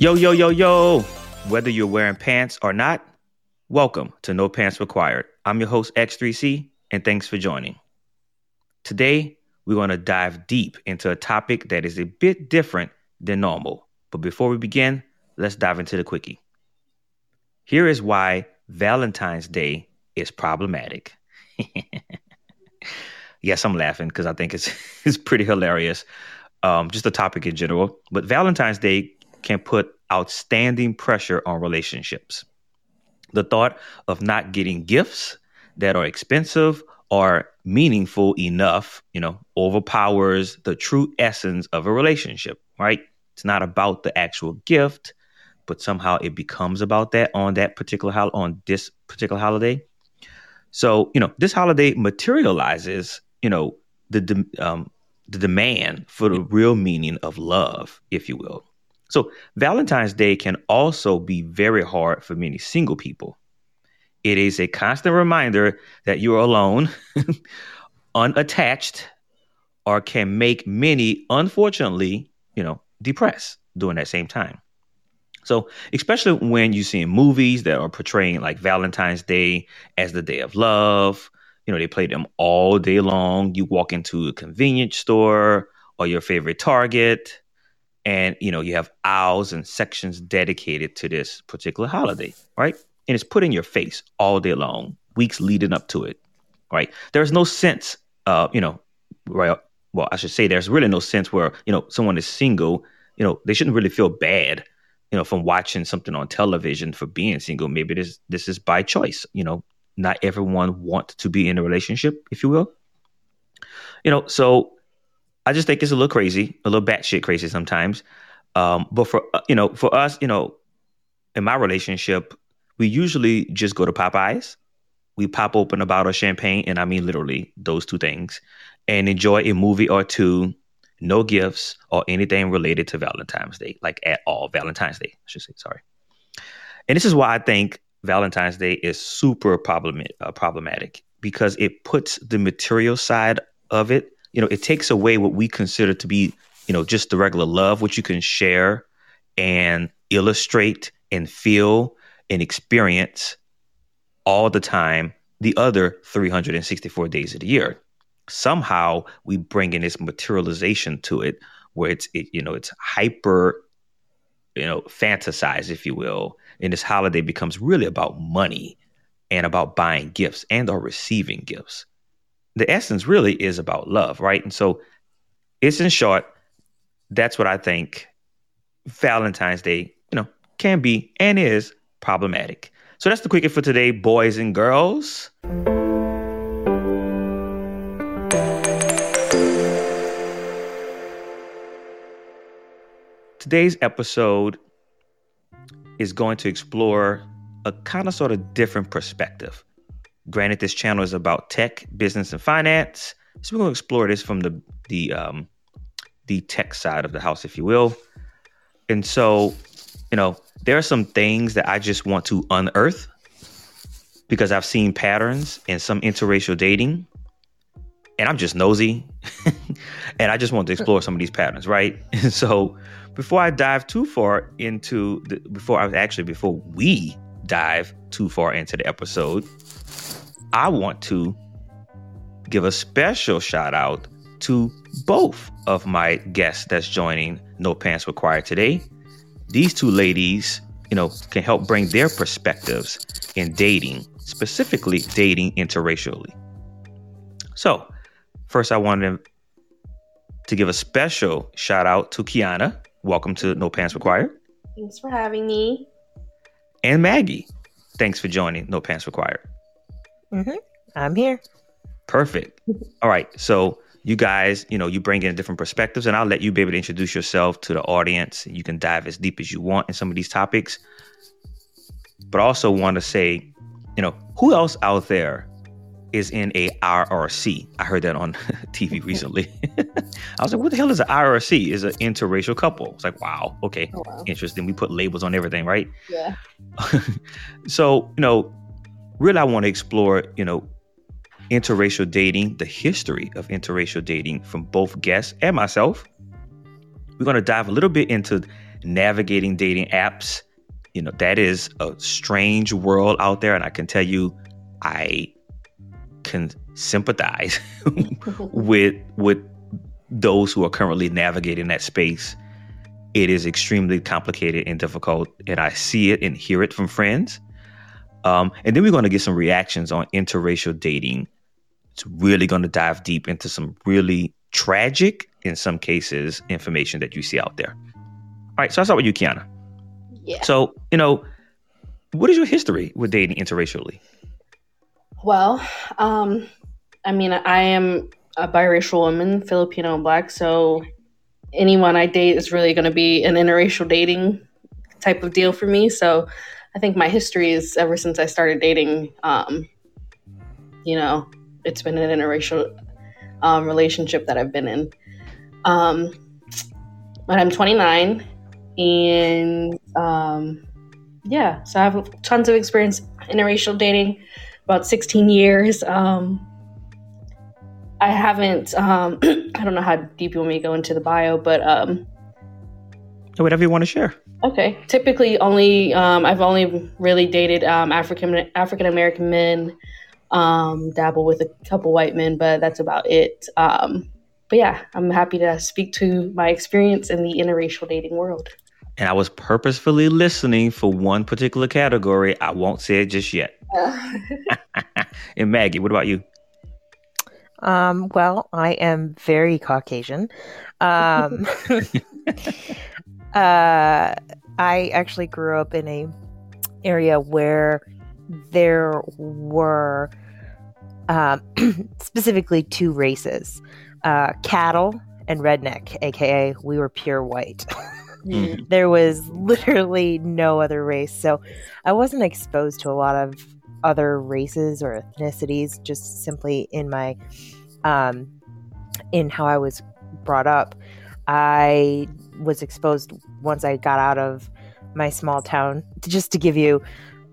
Yo, yo, yo, yo. Whether you're wearing pants or not, welcome to No Pants Required. I'm your host, X3C, and thanks for joining. Today, we're going to dive deep into a topic that is a bit different than normal. But before we begin, let's dive into the quickie. Here is why Valentine's Day is problematic. yes, I'm laughing because I think it's, it's pretty hilarious. Um, just the topic in general. But Valentine's Day can put outstanding pressure on relationships. The thought of not getting gifts that are expensive or meaningful enough, you know, overpowers the true essence of a relationship, right? It's not about the actual gift, but somehow it becomes about that on that particular ho- on this particular holiday. So, you know, this holiday materializes, you know, the de- um, the demand for the real meaning of love, if you will. So, Valentine's Day can also be very hard for many single people. It is a constant reminder that you're alone, unattached, or can make many, unfortunately, you know, depressed during that same time. So, especially when you see movies that are portraying like Valentine's Day as the day of love, you know, they play them all day long. You walk into a convenience store or your favorite Target, and you know you have aisles and sections dedicated to this particular holiday right? And it's put in your face all day long weeks leading up to it right? There's no sense uh you know right well i should say there's really no sense where you know someone is single you know they shouldn't really feel bad you know from watching something on television for being single. Maybe this this is by choice you know not everyone wants to be in a relationship if you will. You know so I just think it's a little crazy, a little batshit crazy sometimes. Um, but for uh, you know, for us, you know, in my relationship, we usually just go to Popeyes. We pop open a bottle of champagne, and I mean literally those two things, and enjoy a movie or two. No gifts or anything related to Valentine's Day, like at all. Valentine's Day, I should say. Sorry. And this is why I think Valentine's Day is super problem- uh, problematic because it puts the material side of it you know, it takes away what we consider to be, you know, just the regular love, which you can share and illustrate and feel and experience all the time, the other 364 days of the year. Somehow we bring in this materialization to it where it's, it, you know, it's hyper, you know, fantasized, if you will. And this holiday becomes really about money and about buying gifts and or receiving gifts the essence really is about love, right? And so it's in short, that's what I think Valentine's Day, you know, can be and is problematic. So that's the quickie for today, boys and girls. Today's episode is going to explore a kind of sort of different perspective. Granted, this channel is about tech, business, and finance. So we're going to explore this from the the um, the tech side of the house, if you will. And so, you know, there are some things that I just want to unearth because I've seen patterns in some interracial dating, and I'm just nosy, and I just want to explore some of these patterns, right? And so, before I dive too far into the, before I was actually before we dive too far into the episode, I want to give a special shout out to both of my guests that's joining No Pants Required today. These two ladies, you know, can help bring their perspectives in dating, specifically dating interracially. So, first, I wanted to give a special shout out to Kiana. Welcome to No Pants Required. Thanks for having me. And Maggie. Thanks for joining No Pants Required. Mm-hmm. I'm here. Perfect. All right. So you guys, you know, you bring in different perspectives, and I'll let you be able to introduce yourself to the audience. You can dive as deep as you want in some of these topics. But I also want to say, you know, who else out there is in a IRC? I heard that on TV recently. I was like, what the hell is an IRC? Is an interracial couple. It's like, wow, okay, oh, wow. interesting. We put labels on everything, right? Yeah. so, you know, really I want to explore, you know, interracial dating, the history of interracial dating from both guests and myself. We're going to dive a little bit into navigating dating apps, you know, that is a strange world out there. And I can tell you, I can sympathize with with those who are currently navigating that space. It is extremely complicated and difficult, and I see it and hear it from friends. Um, and then we're going to get some reactions on interracial dating. It's really going to dive deep into some really tragic, in some cases, information that you see out there. All right, so I start with you, Kiana. Yeah. So, you know, what is your history with dating interracially? Well, um, I mean, I am a biracial woman, Filipino and black, so anyone I date is really going to be an interracial dating type of deal for me. So I think my history is ever since I started dating, um, you know, it's been an interracial um, relationship that I've been in. Um, but I'm 29 and um, yeah, so I have tons of experience interracial dating, about 16 years. Um, I haven't, um, I don't know how deep you want me to go into the bio, but um, Whatever you want to share. Okay. Typically, only um, I've only really dated um, African African American men, um, dabble with a couple white men, but that's about it. Um, but yeah, I'm happy to speak to my experience in the interracial dating world. And I was purposefully listening for one particular category. I won't say it just yet. and Maggie, what about you? Um, well, I am very Caucasian. Um, uh, I actually grew up in a area where there were um, specifically two races: uh, cattle and redneck, aka we were pure white. Mhm. there was literally no other race, so I wasn't exposed to a lot of other races or ethnicities. Just simply in my um, in how I was brought up. I was exposed once I got out of my small town. Just to give you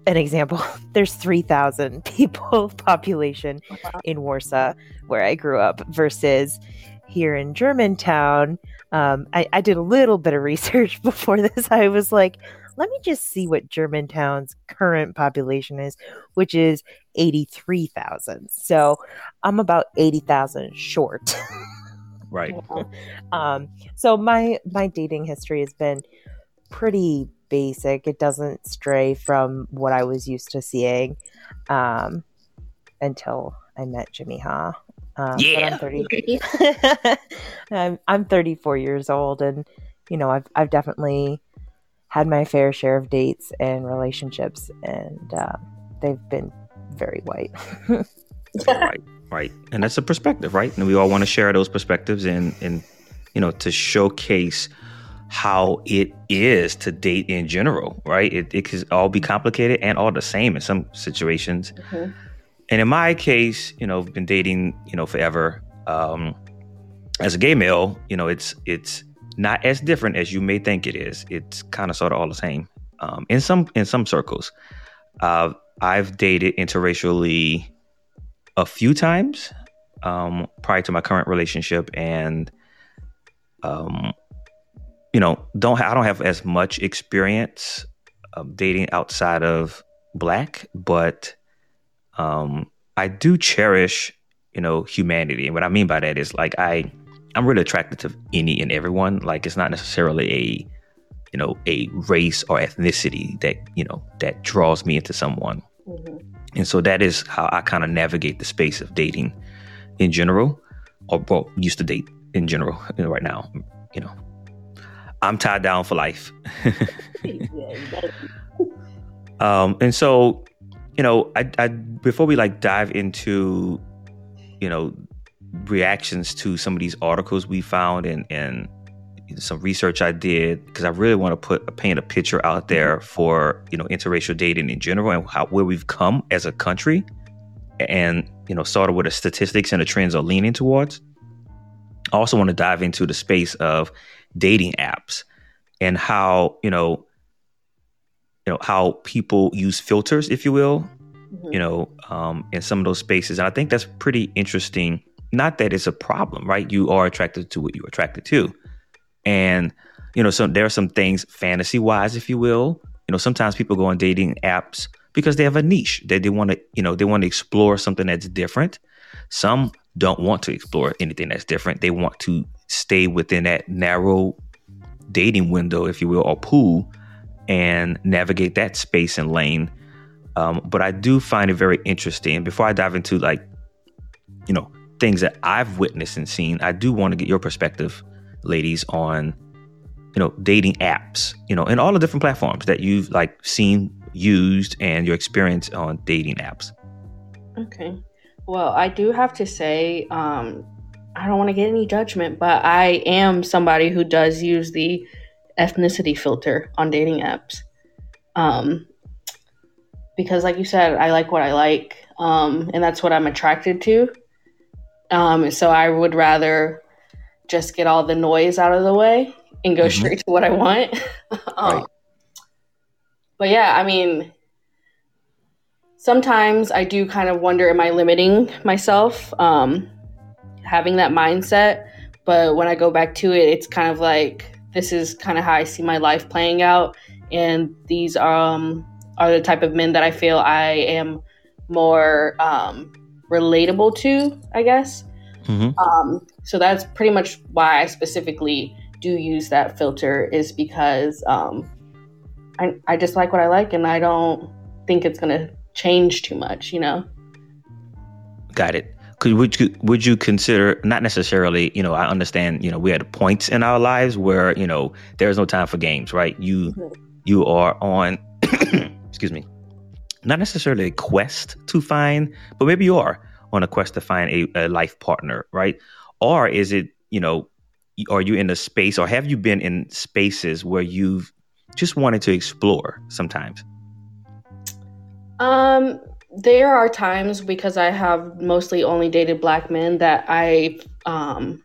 an example, there's 3,000 people population in Warsaw, where I grew up, versus here in Germantown. Um, I, I did a little bit of research before this. I was like, let me just see what Germantown's current population is, which is 83,000. So I'm about 80,000 short. Right. um, so my my dating history has been pretty basic. It doesn't stray from what I was used to seeing um, until I met Jimmy Ha. Um, Yeah. I'm 30. I'm, I'm 34 years old, and you know I've I've definitely had my fair share of dates and relationships, and uh, they've been very white. right. Right. And that's a perspective, right? And we all want to share those perspectives and and you know to showcase how it is to date in general, right? It it can all be complicated and all the same in some situations. Mhm. And in my case, you know, I've been dating, you know, forever. Um, as a gay male, you know, it's it's not as different as you may think it is. It's kind of sort of all the same. Um, in some in some circles, uh, I've dated interracially a few times um, prior to my current relationship, and um, you know, don't ha- I don't have as much experience um, dating outside of black, but um, I do cherish, you know, humanity. And what I mean by that is like I, I'm really attracted to any and everyone. Like it's not necessarily a, you know, a race or ethnicity that you know that draws me into someone. Mhm. And so that is how I kind of navigate the space of dating in general, or well, used to date in general. You know, right now, you know, I'm tied down for life. um, and so, you know, I, I before we like dive into, you know, reactions to some of these articles we found and and some research I did because I really want to put paint a picture out there for you know interracial dating in general and how where we've come as a country, and you know sort of what the statistics and the trends are leaning towards. I also want to dive into the space of dating apps and how you know you know how people use filters, if you will, Mhm. you know, um, in some of those spaces. And I think that's pretty interesting. Not that it's a problem, right? You are attracted to what you're attracted to. And, you know, some there are some things fantasy wise, if you will. You know, sometimes people go on dating apps because they have a niche that they want to, you know, they want to explore something that's different. Some don't want to explore anything that's different. They want to stay within that narrow dating window, if you will, or pool, and navigate that space and lane. Um, but I do find it very interesting. Before I dive into like, you know, things that I've witnessed and seen, I do want to get your perspective, ladies, on you know dating apps, you know, and all the different platforms that you've like seen used and your experience on dating apps. Okay. Well, I do have to say, um, I don't want to get any judgment, but I am somebody who does use the ethnicity filter on dating apps. Um, because, like you said, I like what I like, um, and that's what I'm attracted to. Um, so I would rather just get all the noise out of the way and go mm-hmm. straight to what I want. um, right. But yeah, I mean, sometimes I do kind of wonder am I limiting myself um, having that mindset? But when I go back to it, it's kind of like this is kind of how I see my life playing out. And these um, are the type of men that I feel I am more um, relatable to, I guess. Mm-hmm. Um, so that's pretty much why I specifically do use that filter, is because um, I, I just like what I like and I don't think it's going to change too much, you know. Got it. Could would you would you consider not necessarily, you know, I understand, you know, we had points in our lives where, you know, there's no time for games, right? You mm-hmm. you are on excuse me, not necessarily a quest to find, but maybe you are on a quest to find a, a life partner, right? Or is it, you know, are you in a space or have you been in spaces where you've just wanted to explore sometimes? Um, there are times because I have mostly only dated black men that I um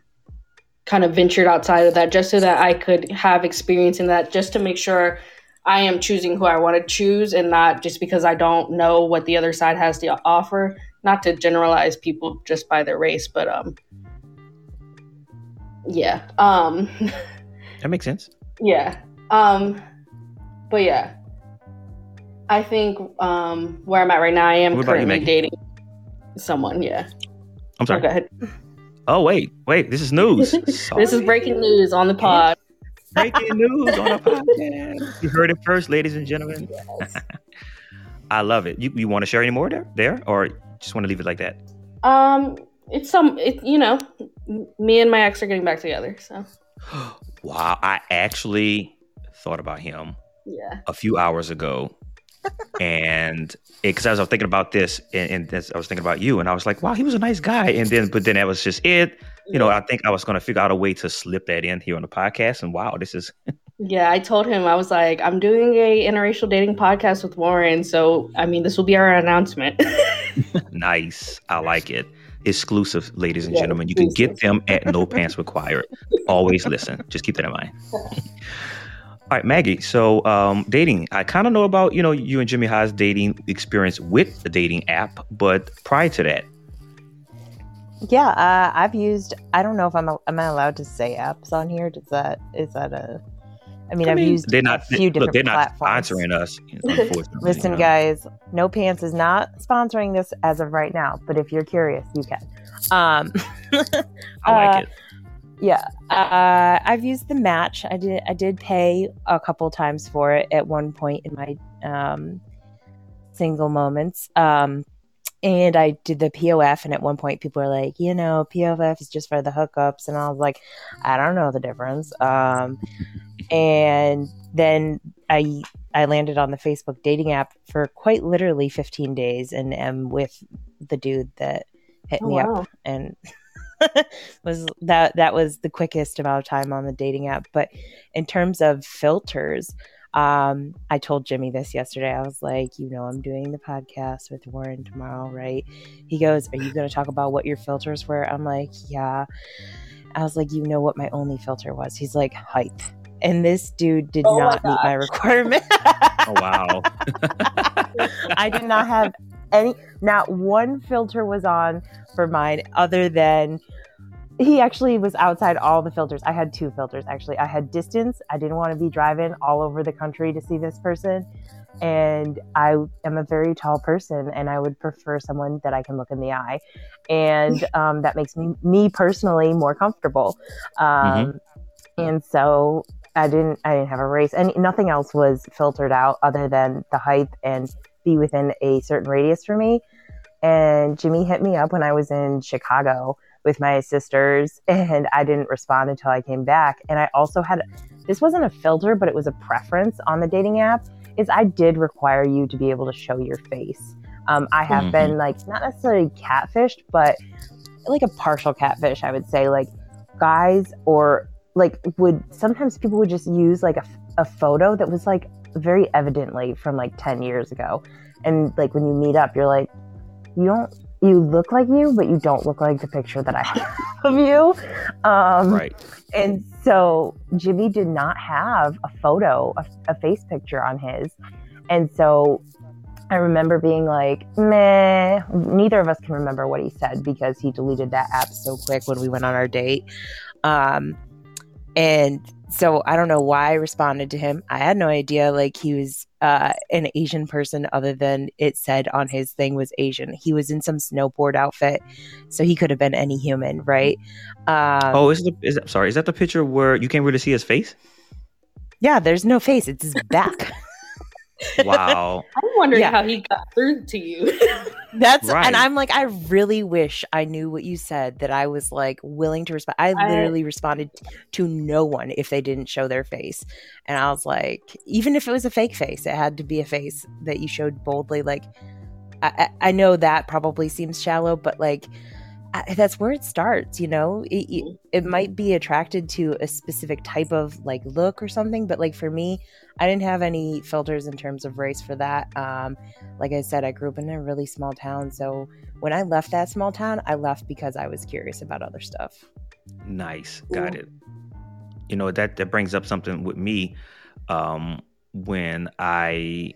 kind of ventured outside of that just so that I could have experience in that just to make sure I am choosing who I want to choose and not just because I don't know what the other side has to offer. Not to generalize people just by their race, but um yeah. Um That makes sense. Yeah. Um but yeah, I think um, where I'm at right now, I am currently you, dating someone. Yeah. I'm sorry. Oh, go ahead. Oh wait, wait. This is news. this is breaking news on the pod. breaking news on the podcast. You heard it first, ladies and gentlemen. Yes. I love it. You, you want to share any more there, there, or just want to leave it like that? Um, it's some. It you know, me and my ex are getting back together. So. wow, I actually thought about him. Yeah. A few hours ago, and because I was thinking about this, and, and, I was thinking about you, and I was like, wow, he was a nice guy. And then, but then that was just it. You know, I think I was going to figure out a way to slip that in here on the podcast. And wow, this is. yeah, I told him I was like, I'm doing a interracial dating podcast with Warren, so I mean, this will be our announcement. nice, I like it. Exclusive, ladies and yeah, gentlemen. You can get them at No Pants Required. Always listen. Just keep that in mind. All right, Maggie. So, um, dating. I kind of know about you know you and Jimmy Ha's dating experience with the dating app, but prior to that, yeah, uh, I've used. I don't know if I'm am I allowed to say apps on here. Does that is that a? I mean, I have used they're not, a few look, different they're not platforms. sponsoring us. Listen, you know? guys, No Pants is not sponsoring this as of right now. But if you're curious, you can. Um, I like uh, it yeah, uh, I've used the match. I did. I did pay a couple times for it at one point in my um, single moments. Um, and I did the POF, and at one point, people were like, you know, POF is just for the hookups, and I was like, I don't know the difference. Um, and then I I landed on the Facebook dating app for quite literally 15 days, and am with the dude that hit oh, me wow. up, and was that that was the quickest amount of time on the dating app. But in terms of filters, um, I told Jimmy this yesterday. I was like, you know, I'm doing the podcast with Warren tomorrow, right? He goes, Are you going to talk about what your filters were? I'm like, Yeah. I was like, You know what my only filter was? He's like, Height. And this dude did oh not my meet my requirement. oh, wow. I did not have any, not one filter was on for mine other than he actually was outside all the filters. I had two filters actually. I had distance. I didn't want to be driving all over the country to see this person. And I am a very tall person and I would prefer someone that I can look in the eye. And um, that makes me, me personally more comfortable. Um, mm-hmm. And so I didn't, I didn't have a race and nothing else was filtered out other than the height and be within a certain radius for me. And Jimmy hit me up when I was in Chicago with my sisters and I didn't respond until I came back. And I also had this wasn't a filter, but it was a preference on the dating app. Is I did require you to be able to show your face. Um, I have mm-hmm. been like not necessarily catfished, but like a partial catfish, I would say. Like guys or like would sometimes people would just use like a, a photo that was like very evidently from like 10 years ago. And like when you meet up, you're like, you don't you look like you, but you don't look like the picture that I have of you. Um, right. And so Jimmy did not have a photo, a, a face picture on his. And so I remember being like, meh. Neither of us can remember what he said because he deleted that app so quick when we went on our date. Um, and so I don't know why I responded to him. I had no idea like he was uh, an Asian person other than it said on his thing was Asian. He was in some snowboard outfit, so he could have been any human, right? Um, oh, is it? Is that, sorry, is that the picture where you can't really see his face? Yeah, there's no face; it's his back. Wow. I'm wondering yeah. how he got through to you. That's right. and I'm like, I really wish I knew what you said that I was like willing to respond. I literally responded to no one if they didn't show their face. And I was like, even if it was a fake face, it had to be a face that you showed boldly. Like I, I know that probably seems shallow, but like I, that's where it starts you know it, it, mm-hmm. it, might be attracted to a specific type of like look or something but like for me i didn't have any filters in terms of race for that um, like i said i grew up in a really small town so when i left that small town i left because i was curious about other stuff nice got Ooh. it you know that that brings up something with me um, when i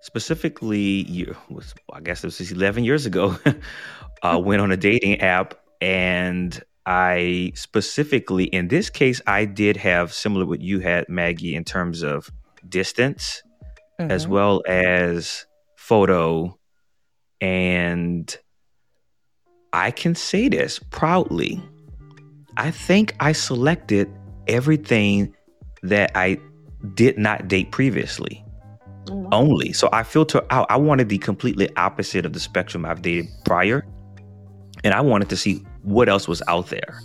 specifically you was i guess this was 11 years ago uh, went on a dating app and I specifically, in this case, I did have similar what you had, Maggie, in terms of distance mm-hmm. as well as photo. And I can say this proudly. I think I selected everything that I did not date previously. Mm-hmm. Only. So I filter out. I wanted the completely opposite of the spectrum I've dated prior and I wanted to see what else was out there.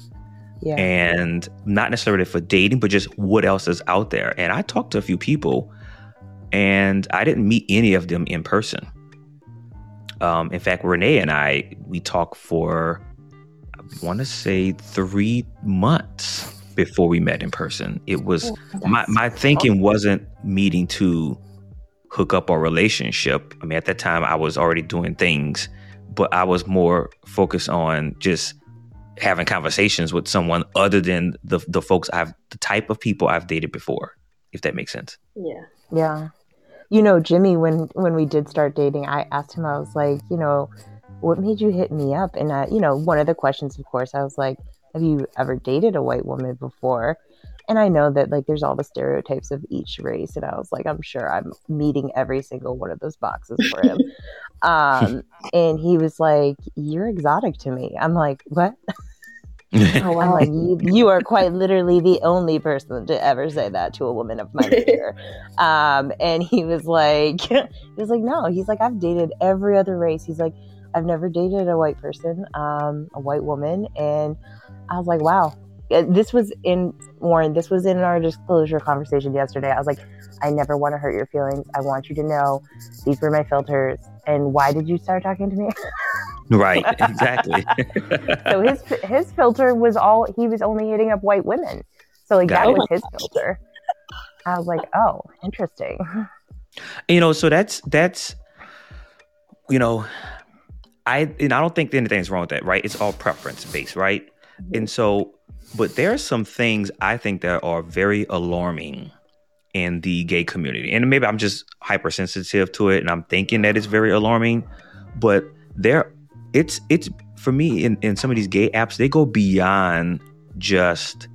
Yeah. And not necessarily for dating, but just what else is out there. And I talked to a few people and I didn't meet any of them in person. Um, in fact, Renee and I, we talked for, I want to say three months before we met in person. It was, oh, my, my thinking wasn't meeting to hook up our relationship. I mean, at that time, I was already doing things but I was more focused on just having conversations with someone other than the the folks I've the type of people I've dated before, if that makes sense. Yeah. Yeah. You know, Jimmy, when when we did start dating, I asked him, I was like, you know, what made you hit me up? And I, you know, one of the questions, of course, I was like, have you ever dated a white woman before? and I know that like there's all the stereotypes of each race, and I was like, I'm sure I'm meeting every single one of those boxes for him. um, and he was like, "You're exotic to me." I'm like, "What?" oh, wow. like, you, you are quite literally the only person to ever say that to a woman of my nature. Um, and he was like, he was like, no, he's like, I've dated every other race. He's like, I've never dated a white person, um, a white woman. And I was like, wow, uh, this was in Warren, this was in our disclosure conversation yesterday. I was like, I never want to hurt your feelings. I want you to know these were my filters. And why did you start talking to me? right, exactly. so his his filter was all he was only hitting up white women. So like Got that it. was his filter. I was like, oh, interesting. You know, so that's that's you know, I and I don't think anything's wrong with that, right? It's all preference based, right? Mm-hmm. And so but there are some things I think that are very alarming in the gay community. And maybe I'm just hypersensitive to it and I'm thinking that it's very alarming, but there it's it's for me in, in some of these gay apps, they go beyond just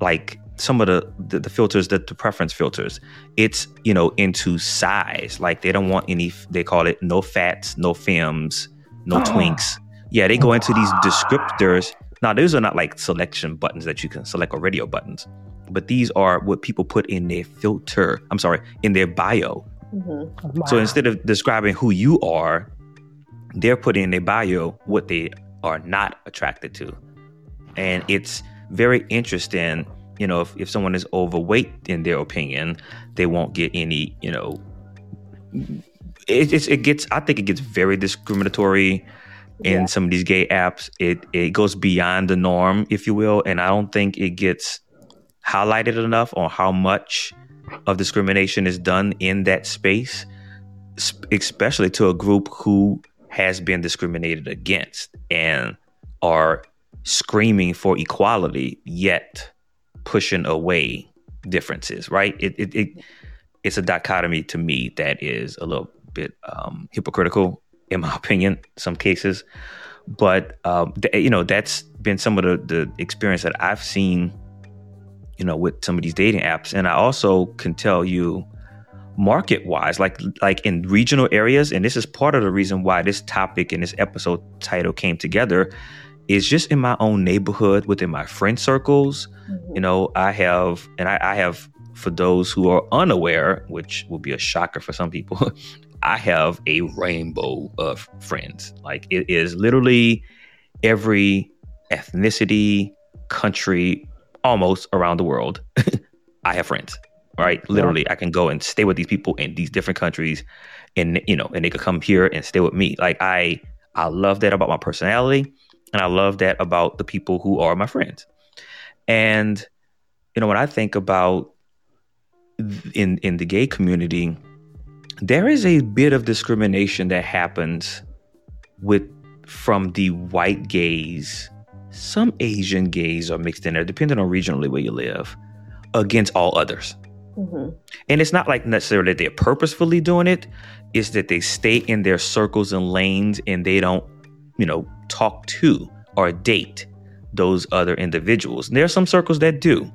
like some of the, the, the filters that the preference filters. It's you know into size. Like they don't want any they call it no fats no femmes no oh. twinks. Yeah they go into these descriptors. Now those are not like selection buttons that you can select or radio buttons but these are what people put in their filter i'm sorry in their bio mm-hmm. wow. so instead of describing who you are they're putting in their bio what they are not attracted to and it's very interesting you know, if, if someone is overweight in their opinion, they won't get any, you know, it, it's, it gets, I think it gets very discriminatory in yeah. some of these gay apps. It, it goes beyond the norm, if you will. And I don't think it gets highlighted enough on how much of discrimination is done in that space, especially to a group who has been discriminated against and are screaming for equality, yet pushing away differences, right? It, it, it it's a dichotomy to me that is a little bit um, hypocritical, in my opinion, some cases. But um, th- you know, that's been some of the, the experience that I've seen, you know, with some of these dating apps, and I also can tell you, market wise, like like in regional areas, and this is part of the reason why this topic and this episode title came together is just in my own neighborhood, within my friend circles. Mm-hmm. You know, I have, and I, I have for those who are unaware, which will be a shocker for some people, I have a rainbow of friends. Like it is literally every ethnicity, country, almost around the world. I have friends, right? Literally. I can go and stay with these people in these different countries, and you know, and they could come here and stay with me. Like I, I love that about my personality. And I love that about the people who are my friends. And, you know, when I think about in in the gay community, there is a bit of discrimination that happens with from the white gays. Some Asian gays are mixed in there, depending on regionally where you live, against all others. Mm-hmm. And it's not like necessarily that they're purposefully doing it, it's that they stay in their circles and lanes and they don't you know, talk to or date those other individuals. And there are some circles that do,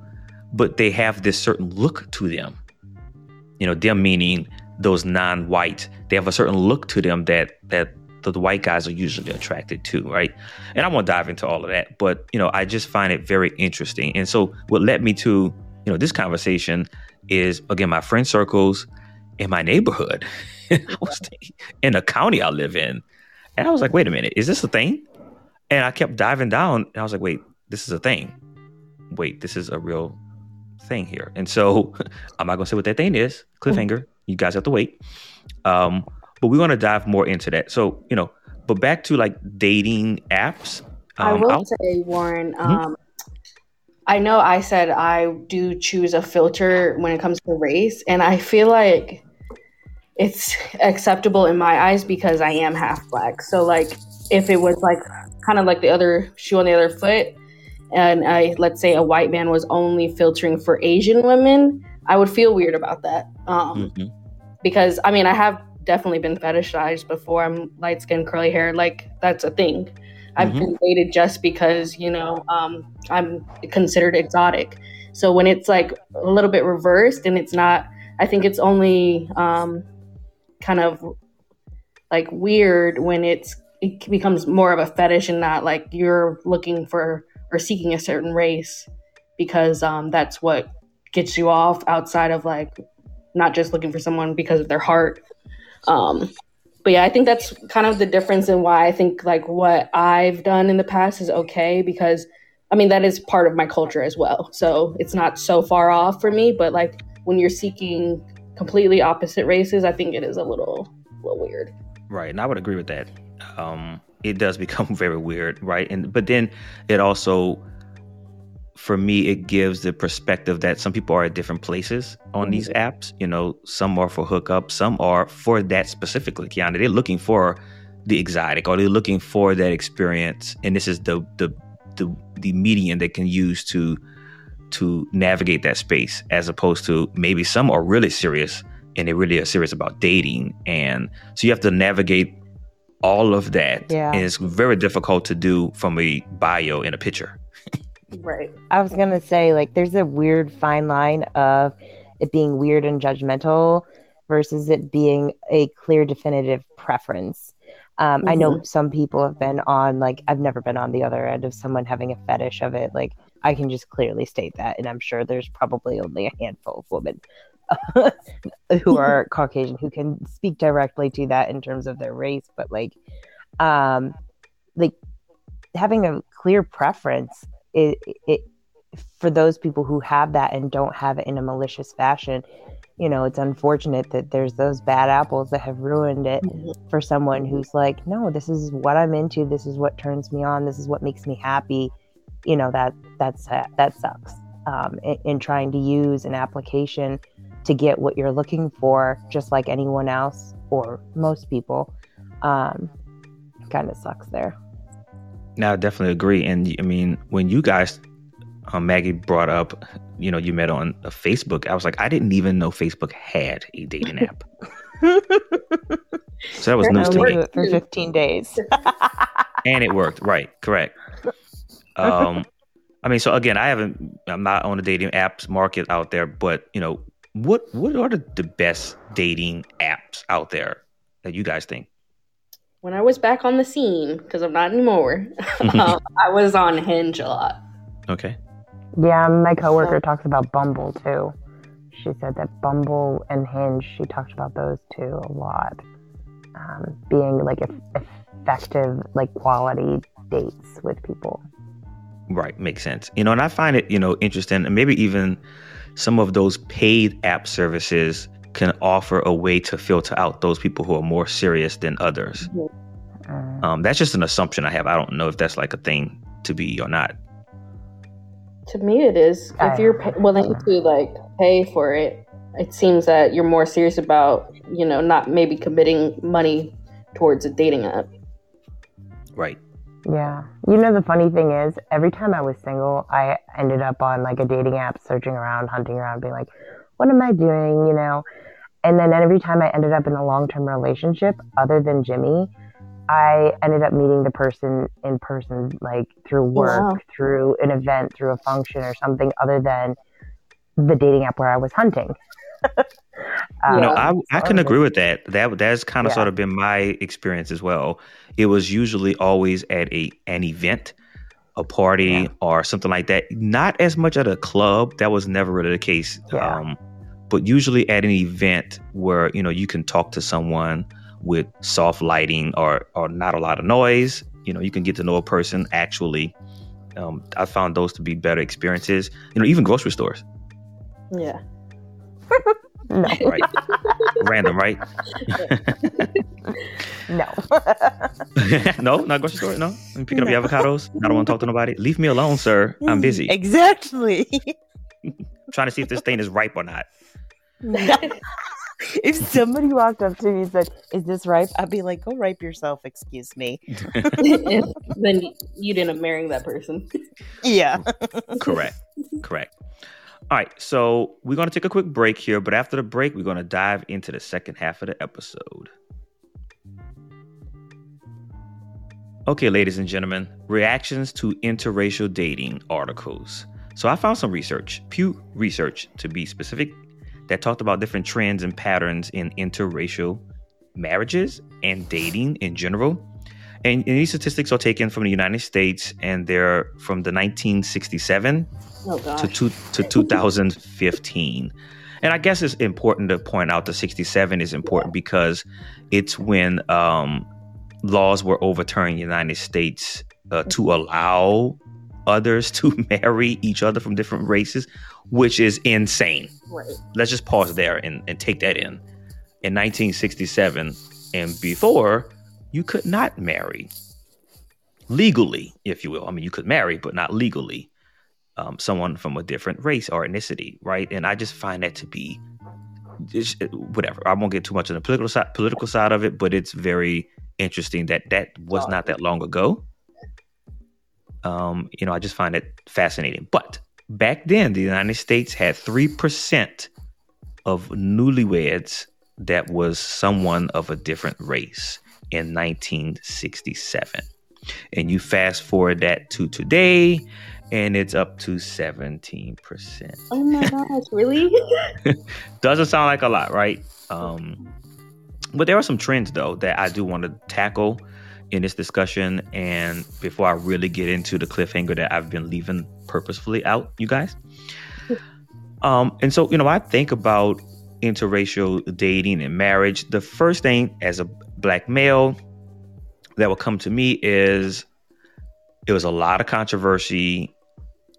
but they have this certain look to them. You know, them meaning those non-white. They have a certain look to them that that the, the white guys are usually attracted to, right? And I won't dive into all of that, but you know, I just find it very interesting. And so, what led me to you know this conversation is again my friend circles in my neighborhood. I was in the county I live in. And I was like, wait a minute, is this a thing? And I kept diving down and I was like, wait, this is a thing. Wait, this is a real thing here. And so I'm not gonna say what that thing is. Cliffhanger. You guys have to wait. Um, but we want to dive more into that. So, you know, but back to like dating apps. Um, I will I'll, say, Warren, mm-hmm. um, I know I said I do choose a filter when it comes to race, and I feel like it's acceptable in my eyes because I am half black. So like if it was like kind of like the other shoe on the other foot and I let's say a white man was only filtering for Asian women, I would feel weird about that. Um, mm-hmm. because I mean I have definitely been fetishized before. I'm light skinned curly hair, like that's a thing. I've mm-hmm. been dated just because, you know, um, I'm considered exotic. So when it's like a little bit reversed and it's not I think it's only um, kind of like weird when it's it becomes more of a fetish and not like you're looking for or seeking a certain race because um, that's what gets you off outside of like not just looking for someone because of their heart. Um, but yeah, I think that's kind of the difference in why I think like what I've done in the past is okay because I mean that is part of my culture as well. So it's not so far off for me, but like when you're seeking completely opposite races, I think it is a little, a little weird. Right, and I would agree with that. Um, it does become very weird, right? And but then it also, for me, it gives the perspective that some people are at different places on mm-hmm. these apps. You know, some are for hookup, some are for that specifically. Kiana, they're looking for the exotic, or they're looking for that experience, and this is the the the, the medium they can use to to navigate that space as opposed to maybe some are really serious and they really are serious about dating and so you have to navigate all of that. Yeah. And it's very difficult to do from a bio in a picture. Right. I was gonna say like there's a weird fine line of it being weird and judgmental versus it being a clear definitive preference. Um, I know some people have been on like I've never been on the other end of someone having a fetish of it. Like I can just clearly state that, and I'm sure there's probably only a handful of women who are Caucasian who can speak directly to that in terms of their race. But like, um, like having a clear preference it, it for those people who have that and don't have it in a malicious fashion you know it's unfortunate that there's those bad apples that have ruined it for someone who's like no this is what i'm into. This is what turns me on. This is what makes me happy. You know that that's that sucks um, in, in trying to use an application to get what you're looking for just like anyone else or most people um, kind of sucks there Now, I definitely agree. And I mean, when you guys, um, Maggie brought up, you know, you met on uh, Facebook, I was like, I didn't even know Facebook had a dating app. so that was news to me. for 15 days And it worked. Right. Correct. Um, I mean, so again, I haven't, I'm not on the dating apps market out there, but, you know, what, what are the, the best dating apps out there that you guys think? When I was back on the scene, because I'm not anymore, um, I was on Hinge a lot. Okay. Yeah, my coworker talks about Bumble too. She said that Bumble and Hinge, she talked about those two a lot, um, being like eff- effective, like quality dates with people. Right, makes sense. You know, and I find it, you know, interesting, and maybe even some of those paid app services can offer a way to filter out those people who are more serious than others. Mm. Um, that's just an assumption I have. I don't know if that's like a thing to be or not. To me, it is. If you're don't willing to like pay for it, it seems that you're more serious about, you know, not maybe committing money towards a dating app. Right. Yeah. You know, the funny thing is, every time I was single, I ended up on like a dating app, searching around, hunting around, being like, what am I doing? You know? And then every time I ended up in a long term relationship, other than Jimmy, I ended up meeting the person in person, like through work, Wow. through an event, through a function or something other than the dating app where I was hunting. You know, Yeah. I, I can agree with that. That that's kind of Yeah. sort of been my experience as well. It was usually always at a an event, a party, Yeah. or something like that. Not as much at a club. That was never really the case. Yeah. Um, but usually at an event where you know you can talk to someone with soft lighting or or not a lot of noise. You know, you can get to know a person actually. Um, I found those to be better experiences. You know, even grocery stores. Yeah. No, Right. Random, right? no. no, not grocery store. No, I'm picking up your avocados. I don't want to talk to nobody. Leave me alone, sir. I'm busy. Exactly. trying to see if this thing is ripe or not. If somebody walked up to me and said, "Is this ripe?" I'd be like, "Go ripe yourself." Excuse me. and then you didn't marry that person. Yeah. Correct. Correct. All right, so we're going to take a quick break here, but after the break, we're going to dive into the second half of the episode. Okay, ladies and gentlemen, reactions to interracial dating articles. So I found some research, Pew Research to be specific, that talked about different trends and patterns in interracial marriages and dating in general. And, and these statistics are taken from the United States and they're from the 1967 Oh to, two, to 2015. And I guess it's important to point out the 67 is important because it's when um, laws were overturned in the United States uh, to allow others to marry each other from different races, which is insane. Right. Let's just pause there and, and take that in. In 1967 and before, you could not marry legally, if you will. I mean, you could marry, but not legally um, someone from a different race or ethnicity, right? And I just find that to be just, whatever. I won't get too much on the political side, political side of it, but it's very interesting that that was not that long ago. Um, you know, I just find it fascinating. But back then, the United States had three percent of newlyweds that was someone of a different race in 1967. And you fast forward that to today, and it's up to 17%. Oh my gosh, really? Doesn't sound like a lot, right? Um, but there are some trends, though, that I do want to tackle in this discussion. And before I really get into the cliffhanger that I've been leaving purposefully out, you guys. Um, and so, you know, I think about interracial dating and marriage. The first thing as a black male that will come to me is it was a lot of controversy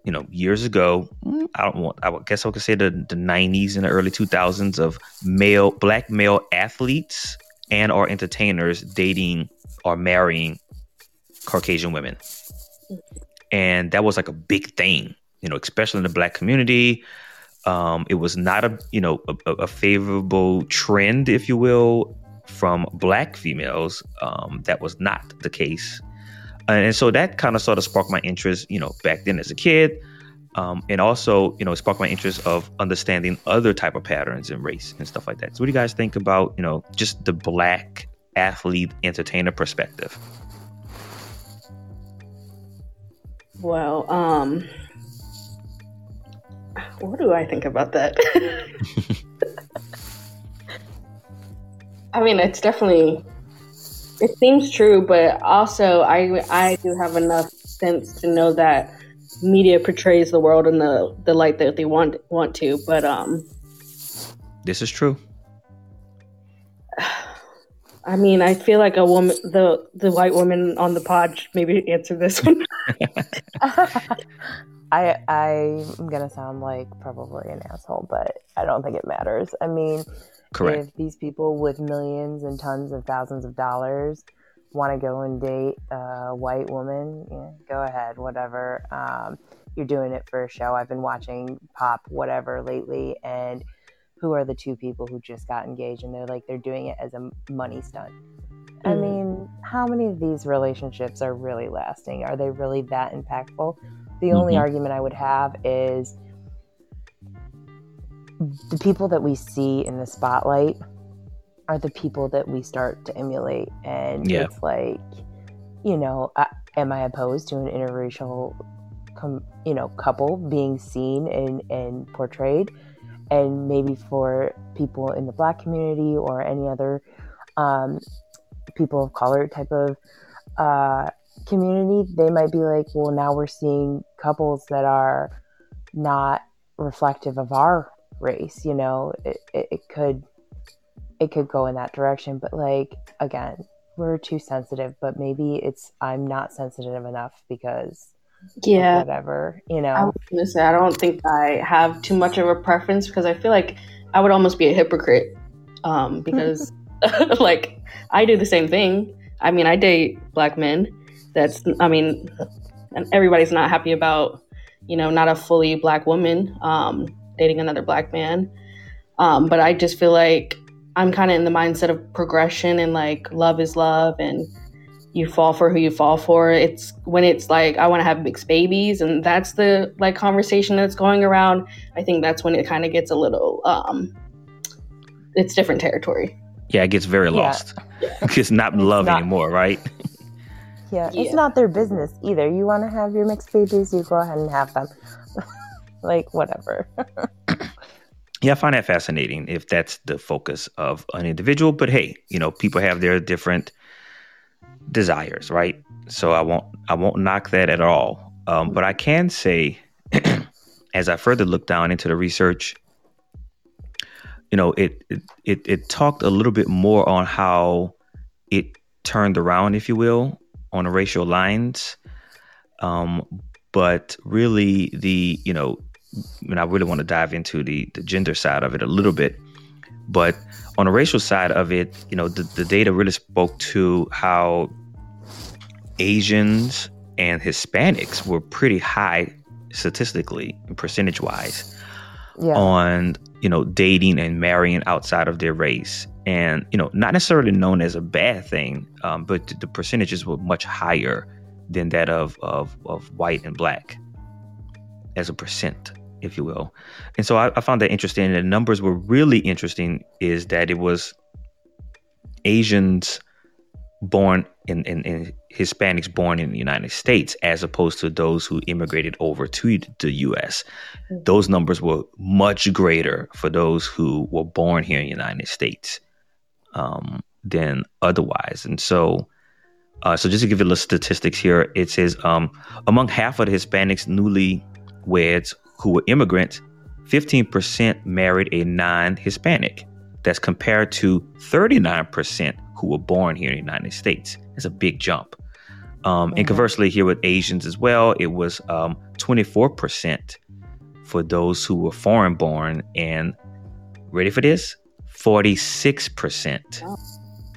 you know, years ago, I don't want, I guess I could say the, the 90s and the early 2000s of male, black male athletes and or entertainers dating or marrying Caucasian women. And that was like a big thing, you know, especially in the black community. Um, it was not a, you know, a, a favorable trend, if you will, from black females. Um, that was not the case and so that kind of sort of sparked my interest, you know, back then as a kid, um, and also, you know, sparked my interest of understanding other type of patterns in race and stuff like that. So, what do you guys think about, you know, just the black athlete entertainer perspective? Well, um, what do I think about that? I mean, it's definitely it seems true, but also I I do have enough sense to know that media portrays the world in the the light that they want want to. But um, this is true. I mean, I feel like a woman, the the white woman on the pod, should maybe answer this one. I I'm gonna sound like probably an asshole, but I don't think it matters. I mean, Correct. If these people with millions and tons of thousands of dollars want to go and date a white woman, yeah, go ahead, whatever. Um, you're doing it for a show. I've been watching pop whatever lately, and who are the two people who just got engaged and they're like they're doing it as a money stunt. Mm. I mean, how many of these relationships are really lasting? Are they really that impactful? The only mm-hmm. argument I would have is the people that we see in the spotlight are the people that we start to emulate and yeah. it's like you know I, am i opposed to an interracial com, you know couple being seen and, and portrayed and maybe for people in the black community or any other um, people of color type of uh, community they might be like well now we're seeing couples that are not reflective of our race you know? It, it, it could it could go in that direction but like again we're too sensitive but maybe it's i'm not sensitive enough because yeah. whatever you know? i was gonna say i don't think i have too much of a preference because i feel like i would almost be a hypocrite um because like i do the same thing. I mean i date black men. That's i mean and everybody's not happy about you know not a fully black woman um dating another black man. Um, but I just feel like I'm kind of in the mindset of progression and like love is love and you fall for who you fall for. It's when it's like I want to have mixed babies and that's the like conversation that's going around. I think that's when it kind of gets a little um it's different territory. Yeah, it gets very lost. Yeah. it's not it's love not, anymore, right? Yeah, yeah, it's not their business either. You want to have your mixed babies, you go ahead and have them like whatever. yeah, I find that fascinating if that's the focus of an individual. But hey, you know, people have their different desires, right? So I won't I won't knock that at all. Um, but I can say, as I further look down into the research, you know, it, it it it talked a little bit more on how it turned around, if you will, on the racial lines. Um, but really, the you know and I really want to dive into the, the gender side of it a little bit. But on the racial side of it, you know, the, the data really spoke to how Asians and Hispanics were pretty high statistically and percentage wise yeah. on, you know, dating and marrying outside of their race. And, you know, not necessarily known as a bad thing, um, but the percentages were much higher than that of, of, of white and black as a percent if you will. And so I, I found that interesting. And the numbers were really interesting is that it was Asians born in, in, in, Hispanics born in the United States as opposed to those who immigrated over to the US. Mm-hmm. Those numbers were much greater for those who were born here in the United States um, than otherwise. And so, uh, so just to give you the statistics here, it says um, among half of the Hispanics newly weds who were immigrants, 15% married a non Hispanic. That's compared to 39% who were born here in the United States. It's a big jump. Um, and conversely, here with Asians as well, it was um, 24% for those who were foreign born, and ready for this? 46%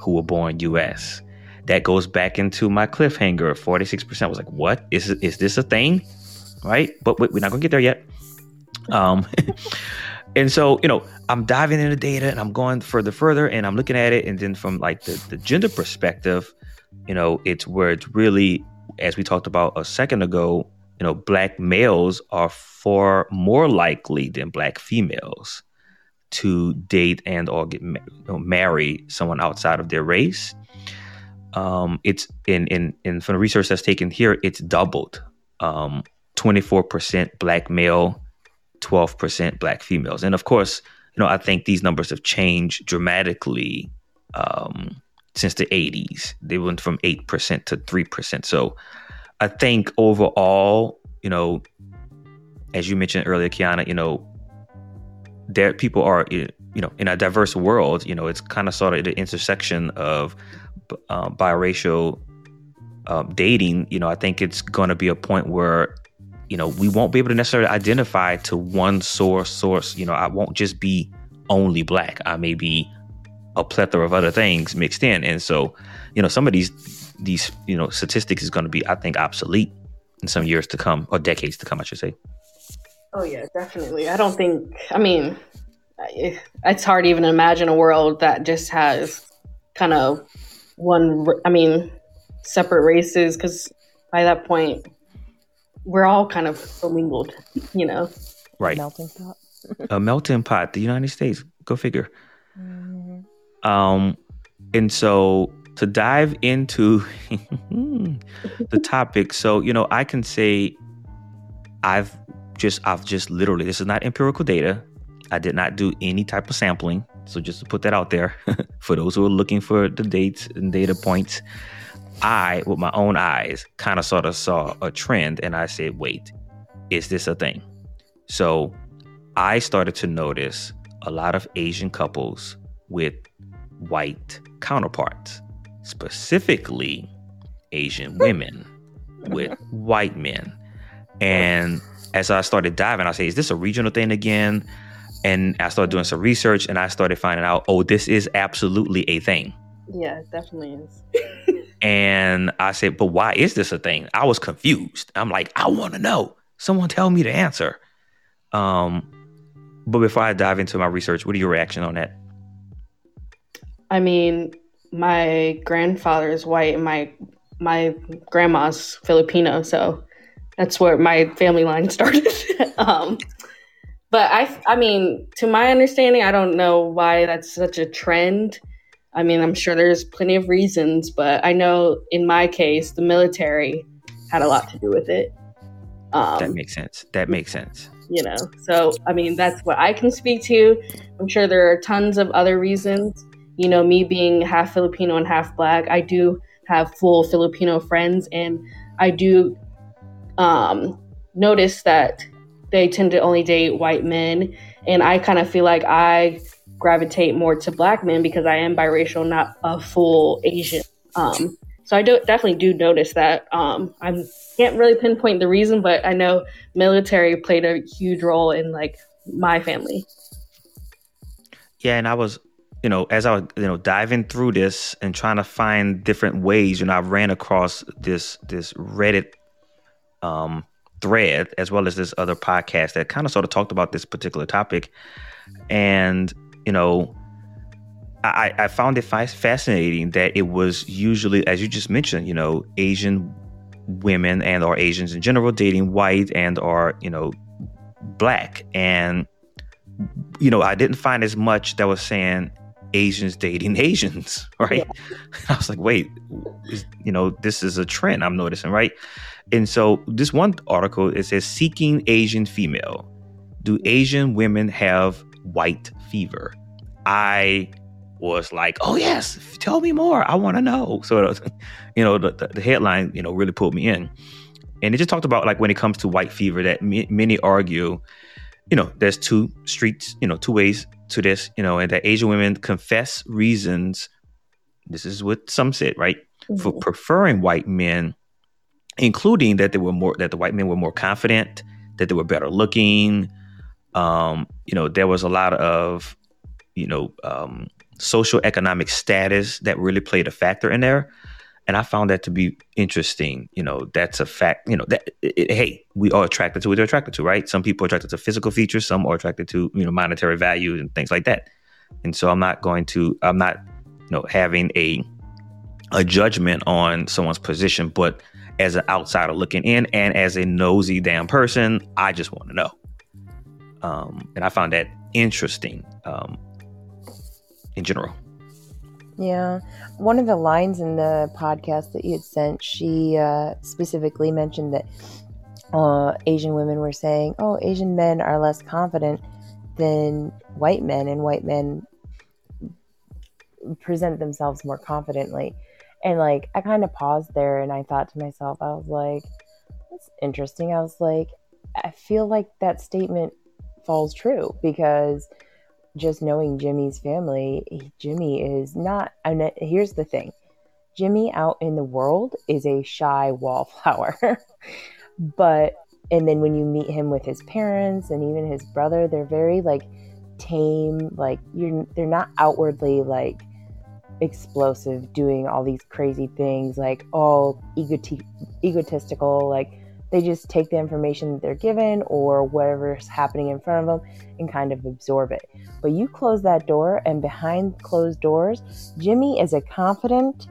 who were born US. That goes back into my cliffhanger. 46% was like, what? Is, is this a thing? Right? But we're not going to get there yet. Um, and so, you know, I'm diving into data and I'm going further, further, and I'm looking at it. And then from like the, the gender perspective, you know, it's where it's really, as we talked about a second ago, you know, black males are far more likely than black females to date and or get know, marry someone outside of their race. Um, it's in in in from the research that's taken here, it's doubled. Um, 24% black male 12% black females. And of course, you know, I think these numbers have changed dramatically um, since the 80s. They went from 8% to 3%. So I think overall, you know, as you mentioned earlier, Kiana, you know, there people are, you know, in a diverse world, you know, it's kind of sort of the intersection of uh, biracial uh, dating. You know, I think it's going to be a point where you know, we won't be able to necessarily identify to one source source. You know, I won't just be only black. I may be a plethora of other things mixed in. And so, you know, some of these these, you know, statistics is going to be, I think, obsolete in some years to come or decades to come, I should say. Oh yeah, definitely. I don't think. I mean, it's hard to even imagine a world that just has kind of one. I mean, separate races because by that point, we're all kind of commingled, you know. Right. Melting pot. a melting pot. The United States. Go figure. Mm-hmm. Um, and so to dive into the topic, so you know, I can say I've just I've just literally this is not empirical data. I did not do any type of sampling. So just to put that out there for those who are looking for the dates and data points. I, with my own eyes, kind of sort of saw a trend and I said, wait, is this a thing? So I started to notice a lot of Asian couples with white counterparts, specifically Asian women with white men. And as I started diving, I said, is this a regional thing again? And I started doing some research and I started finding out, oh, this is absolutely a thing. Yeah, it definitely is. And I said, but why is this a thing? I was confused. I'm like, I want to know. Someone tell me the answer. Um, but before I dive into my research, what are your reaction on that? I mean, my grandfather is white and my my grandma's Filipino, so that's where my family line started. um, but I, I mean, to my understanding, I don't know why that's such a trend. I mean, I'm sure there's plenty of reasons, but I know in my case, the military had a lot to do with it. Um, that makes sense. That makes sense. You know, so I mean, that's what I can speak to. I'm sure there are tons of other reasons. You know, me being half Filipino and half black, I do have full Filipino friends, and I do um, notice that they tend to only date white men. And I kind of feel like I gravitate more to black men because I am biracial, not a full Asian. Um, so I do definitely do notice that. Um, I can't really pinpoint the reason, but I know military played a huge role in like my family. Yeah, and I was, you know, as I was, you know, diving through this and trying to find different ways, you know, I ran across this this Reddit um, thread as well as this other podcast that kind of sort of talked about this particular topic, and you know, I, I found it fascinating that it was usually, as you just mentioned, you know, Asian women and or Asians in general dating white and or you know black, and you know, I didn't find as much that was saying Asians dating Asians, right? Yeah. I was like, wait, is, you know, this is a trend I'm noticing, right? And so this one article it says seeking Asian female. Do Asian women have white fever? I was like, oh yes, tell me more. I want to know. So, you know, the, the headline, you know, really pulled me in, and it just talked about like when it comes to white fever that m- many argue, you know, there's two streets, you know, two ways to this, you know, and that Asian women confess reasons. This is what some said, right, mm-hmm. for preferring white men, including that they were more that the white men were more confident, that they were better looking. Um, you know, there was a lot of, you know, um, social economic status that really played a factor in there and I found that to be interesting. You know, that's a fact. You know, that it, it, hey, we are attracted to what they're attracted to, right? Some people are attracted to physical features, some are attracted to you know monetary value and things like that. And so I'm not going to, I'm not, you know, having a a judgment on someone's position, but as an outsider looking in, and as a nosy damn person, I just want to know. Um, and I found that interesting um, in general. Yeah. One of the lines in the podcast that you had sent, she uh, specifically mentioned that uh, Asian women were saying, oh, Asian men are less confident than white men, and white men present themselves more confidently. And like, I kind of paused there and I thought to myself, I was like, that's interesting. I was like, I feel like that statement falls true because just knowing Jimmy's family, Jimmy is not. And here's the thing Jimmy out in the world is a shy wallflower. but, and then when you meet him with his parents and even his brother, they're very like tame. Like, you're, they're not outwardly like explosive, doing all these crazy things, like, all egoti- egotistical, like, they just take the information that they're given or whatever's happening in front of them and kind of absorb it. But you close that door, and behind closed doors, Jimmy is a confident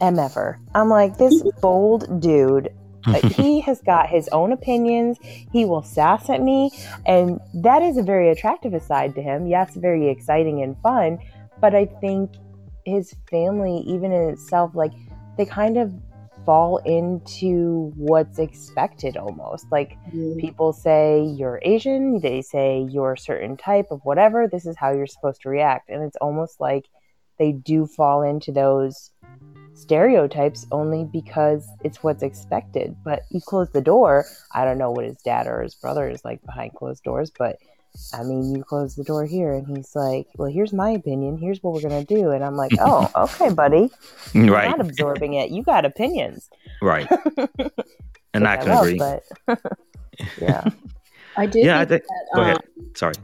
MFer. I'm like, this bold dude. he has got his own opinions. He will sass at me. And that is a very attractive aside to him. Yes, very exciting and fun. But I think his family, even in itself, like, they kind of fall into what's expected almost. Like mm. people say you're Asian, they say you're a certain type of whatever, this is how you're supposed to react. And it's almost like they do fall into those stereotypes only because it's what's expected. But you close the door, I don't know what his dad or his brother is like behind closed doors, but I mean, you close the door here, and he's like, "Well, here's my opinion. Here's what we're gonna do." And I'm like, "Oh, okay, buddy. You're right. not absorbing it. You got opinions." Right. and I can agree. But yeah, I do. Yeah, think I think, that, go um, ahead. Sorry.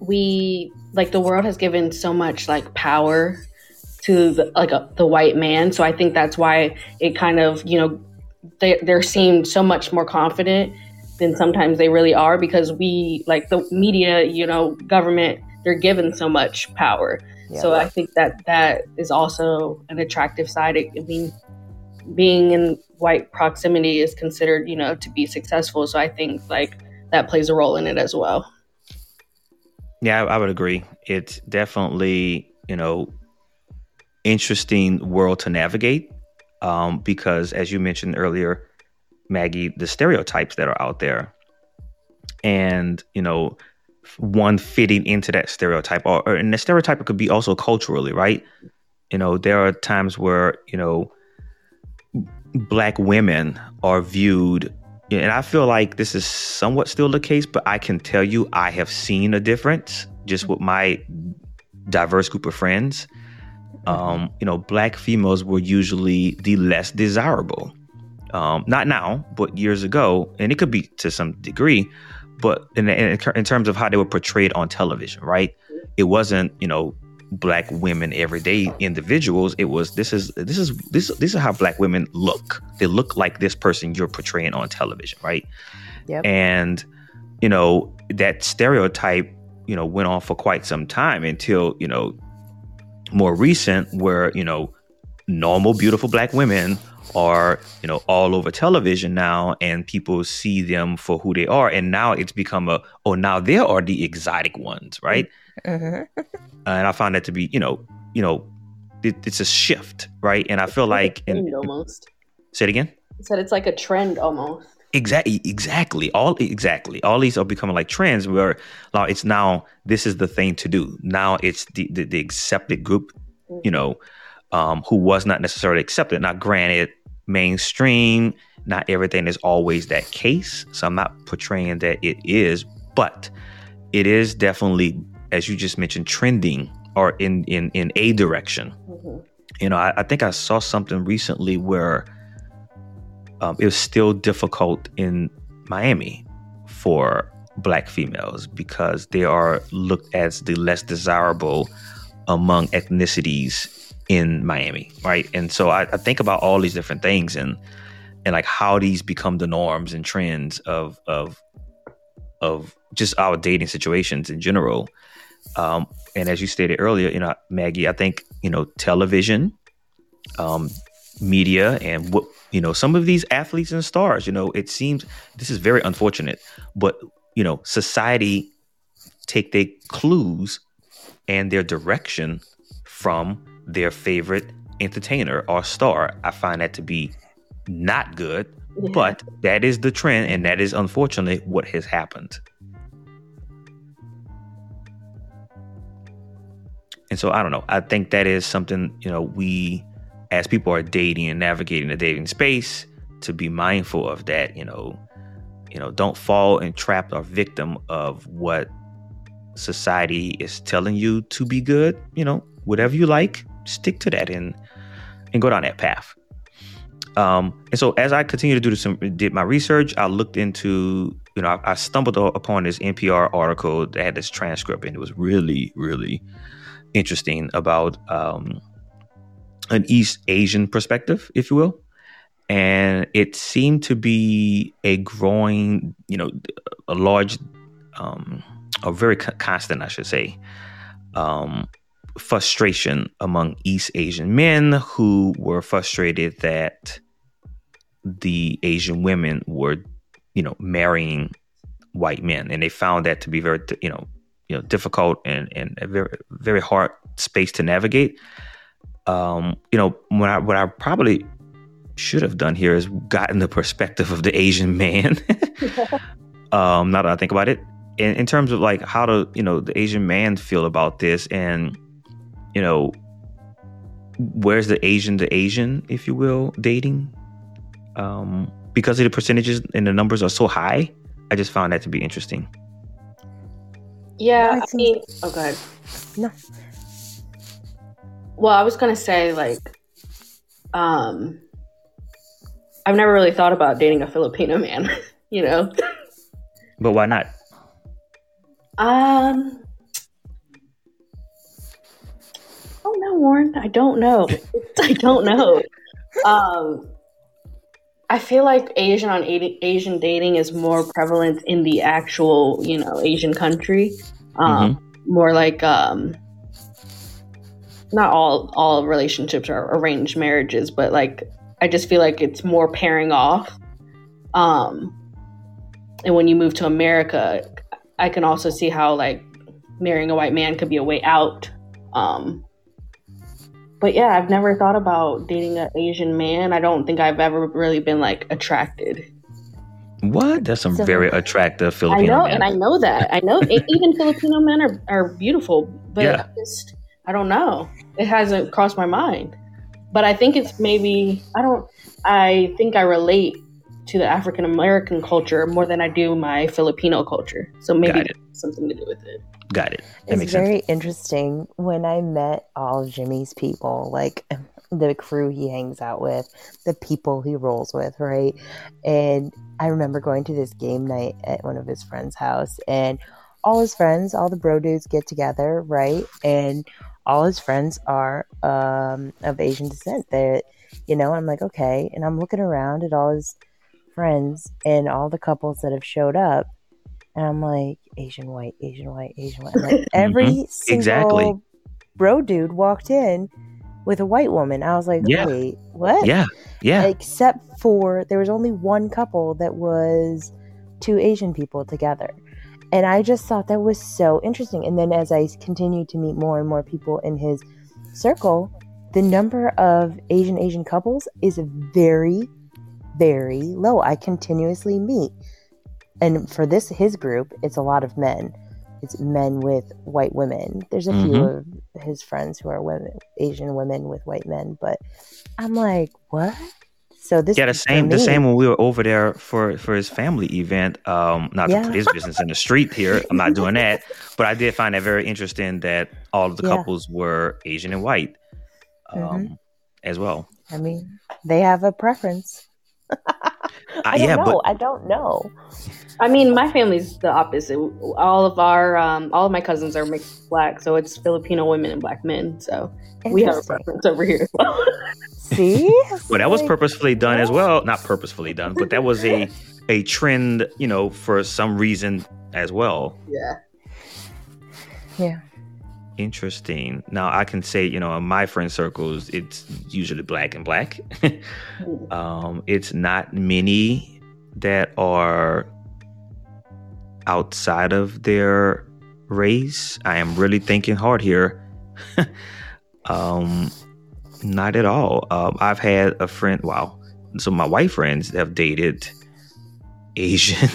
We like the world has given so much like power to the, like a, the white man, so I think that's why it kind of you know they they're seemed so much more confident than sometimes they really are because we like the media you know government they're given so much power. Yeah. so i think that that is also an attractive side. I mean being in white proximity is considered you know to be successful. So i think like that plays a role in it as well. Yeah i, I would agree. It's definitely you know interesting world to navigate um, because as you mentioned earlier Maggie, the stereotypes that are out there. And, you know, one fitting into that stereotype or, or and the stereotype could be also culturally, right? You know, there are times where, you know, black women are viewed and I feel like this is somewhat still the case, but I can tell you I have seen a difference just with my diverse group of friends. Um, you know, black females were usually the less desirable um, not now, but years ago, and it could be to some degree, but in, in, in terms of how they were portrayed on television, right? It wasn't, you know, black women everyday individuals. It was this is this is this this is how black women look. They look like this person you're portraying on television, right? Yep. And you know that stereotype, you know, went on for quite some time until you know more recent, where you know normal, beautiful black women are you know all over television now and people see them for who they are and now it's become a oh now there are the exotic ones right and I find that to be, you know, you know, it, it's a shift, right? And I feel like, and, almost. Say it again. You said it's like a trend almost. Exactly, exactly. All exactly. All these are becoming like trends where now it's now this is the thing to do. Now it's the the, the accepted group, mm-hmm. you know, um, who was not necessarily accepted. Now, granted, mainstream, not everything is always that case. So I'm not portraying that it is, but it is definitely, as you just mentioned, trending or in in in a direction. Mm-hmm. You know, I, I, think I saw something recently where um, it was still difficult in Miami for black females because they are looked as the less desirable among ethnicities in Miami, right? And so I, I think about all these different things and and like how these become the norms and trends of of of just our dating situations in general. Um, and as you stated earlier, you know, Maggie, I think you know television, um, media, and what you know, some of these athletes and stars. You know, it seems this is very unfortunate, but you know, society take their clues and their direction from their favorite entertainer or star. I find that to be not good, yeah. but that is the trend, and that is unfortunately what has happened. And so I don't know. I think that is something, you know, we as people are dating and navigating the dating space to be mindful of that, you know, you know, don't fall entrapped or victim of what society is telling you to be good, you know, whatever you like, stick to that and and go down that path. Um, and so as I continue to do some did my research, I looked into, you know, I, I stumbled upon this NPR article that had this transcript and it was really, really interesting about um, an East Asian perspective, if you will. And it seemed to be a growing, you know, a large, um, a very constant, I should say, um, frustration among East Asian men who were frustrated that the Asian women were, you know, marrying white men, and they found that to be very, you know, you know difficult and and a very very hard space to navigate. Um, you know, what I what I probably should have done here is gotten the perspective of the Asian man. um, now that I think about it, in, in terms of like how to you know the Asian man feel about this, and you know, where's the Asian to Asian, if you will, dating? Um, because of the percentages and the numbers are so high, I just found that to be interesting. Yeah, I, I mean, oh, god. No. Well, I was gonna say like, um, I've never really thought about dating a Filipino man. you know. But why not? Um. Oh no, Warren. I don't know. I don't know. Um, I feel like Asian on Asian dating is more prevalent in the actual, you know, Asian country. Um, mm-hmm. More like, um, not all all relationships are arranged marriages, but like I just feel like it's more pairing off. Um, and when you move to America, I can also see how like marrying a white man could be a way out. Um, but yeah, I've never thought about dating an Asian man. I don't think I've ever really been like attracted. What? That's some so, very attractive Filipino. Men. I know, and I know that. I know even Filipino men are, are beautiful, but yeah. I just I don't know. It hasn't crossed my mind. But I think it's maybe I don't. I think I relate to the African American culture more than I do my Filipino culture. So maybe something to do with it. Got it. That it's very sense. interesting. When I met all Jimmy's people, like the crew he hangs out with, the people he rolls with, right? And I remember going to this game night at one of his friends' house, and all his friends, all the bro dudes get together, right? And all his friends are um, of Asian descent. That you know, I'm like, okay, and I'm looking around at all his friends and all the couples that have showed up, and I'm like, Asian white, Asian white, Asian white. Like every mm-hmm. single exactly. bro dude walked in with a white woman. I was like, yeah. wait, what? Yeah, yeah. Except for there was only one couple that was two Asian people together. And I just thought that was so interesting. And then as I continued to meet more and more people in his circle, the number of Asian Asian couples is very, very low. I continuously meet. And for this his group, it's a lot of men. It's men with white women. There's a few of his friends who are women, Asian women with white men, but I'm like, what? So this Yeah, the same the same when we were over there for for his family event. Um, not Yeah. to put his business in the street here. I'm not doing that. But I did find that very interesting that all of the Yeah. couples were Asian and white. Um, Mhm. as well. I mean, they have a preference. I don't yeah, know. but I don't know. I mean, my family's the opposite. All of our, um, all of my cousins are mixed black, so it's Filipino women and black men. So we have a preference over here as well. See? well, that was purposefully done as well. Not purposefully done, but that was a a trend, you know, for some reason as well. yeah. Yeah. Interesting. Now I can say, you know, in my friend circles, it's usually black and black. um, it's not many that are outside of their race. I am really thinking hard here. um, not at all. Um, I've had a friend. Wow. So my white friends have dated Asian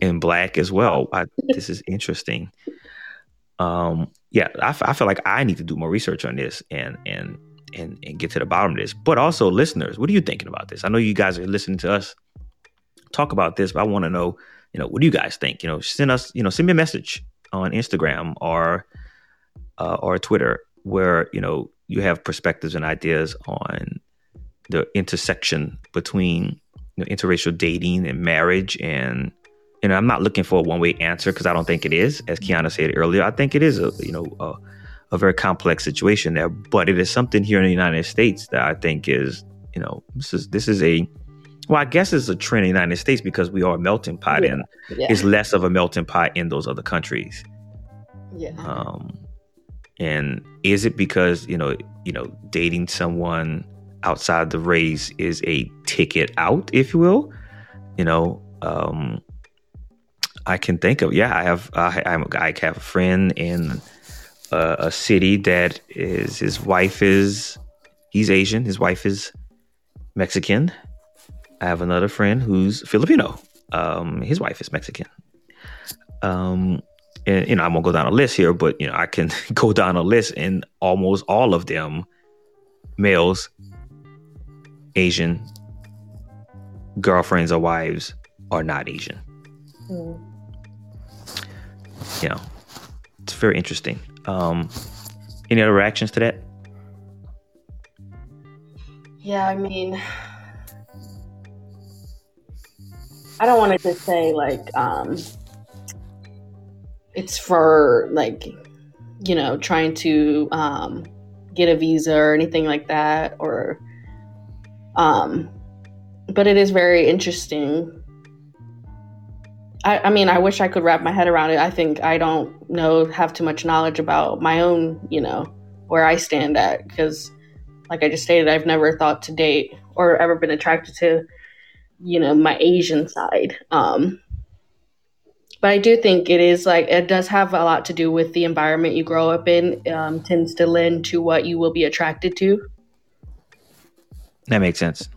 and black as well. I, this is interesting. Um, yeah, I, f- I feel like I need to do more research on this and and and and get to the bottom of this. But also, listeners, what are you thinking about this? I know you guys are listening to us talk about this, but I want to know, you know, what do you guys think? You know, send us, you know, send me a message on Instagram or uh, or Twitter where you know you have perspectives and ideas on the intersection between you know, interracial dating and marriage and you know i'm not looking for a one-way answer because i don't think it is as kiana said earlier i think it is a you know a, a very complex situation there but it is something here in the united states that i think is you know this is this is a well i guess it's a trend in the united states because we are a melting pot Yeah. and Yeah. it's less of a melting pot in those other countries yeah. um, and is it because you know you know dating someone outside the race is a ticket out if you will you know um, i can think of yeah i have i, I have a friend in a, a city that is his wife is he's asian his wife is mexican i have another friend who's filipino um, his wife is mexican um, and you know, I won't go down a list here, but you know, I can go down a list, and almost all of them, males, Asian, girlfriends or wives, are not Asian. Mm. You know, it's very interesting. Um, any other reactions to that? Yeah, I mean, I don't want to just say like um, it's for like you know trying to um, get a visa or anything like that, or um, but it is very interesting. I, I mean, I wish I could wrap my head around it. I think I don't know have too much knowledge about my own, you know, where I stand at because like I just stated, I've never thought to date or ever been attracted to, you know, my Asian side. Um, but I do think it is like it does have a lot to do with the environment you grow up in. Um, tends to lend to what you will be attracted to. That makes sense.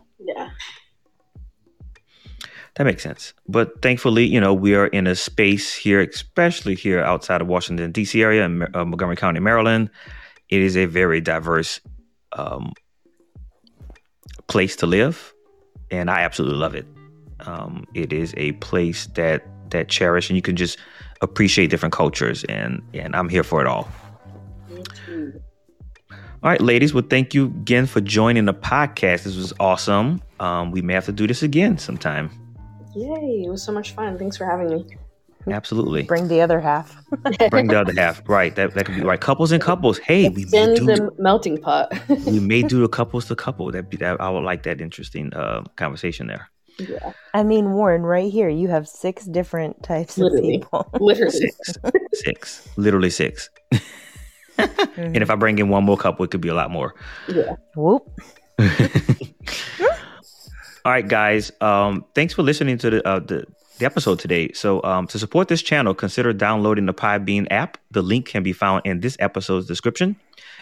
That makes sense. But thankfully, you know, we are in a space here, especially here outside of Washington, D.C. area in uh, Montgomery County, Maryland. It is a very diverse um, place to live, and I absolutely love it. Um, it is a place that that cherish, and you can just appreciate different cultures, and and I'm here for it all. All right, ladies. Well, thank you again for joining the podcast. This was awesome. Um, we may have to do this again sometime. Yay! It was so much fun. Thanks for having me. Absolutely. Bring the other half. Bring the other half. Right. That that could be right. Couples and couples. Hey, we may do the melting pot. we may do a couples to couple. That be that I would like that interesting uh, conversation there. yeah, I mean, Warren, right here, you have six different types Literally. of people. literally. Six. six. Literally six. Mhm. And if I bring in one more couple, it could be a lot more. Yeah. Whoop. All right, guys. Um, thanks for listening to the, uh, the the episode today. So um, to support this channel, consider downloading the Podbean app. The link can be found in this episode's description.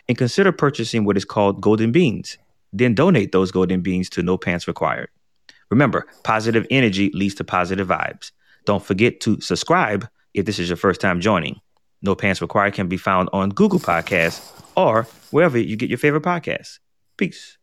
And consider purchasing what is called golden beans. Then donate those golden beans to No Pants Required. Remember, positive energy leads to positive vibes. Don't forget to subscribe if this is your first time joining. No Pants Required can be found on Google Podcasts or wherever you get your favorite podcasts. Peace.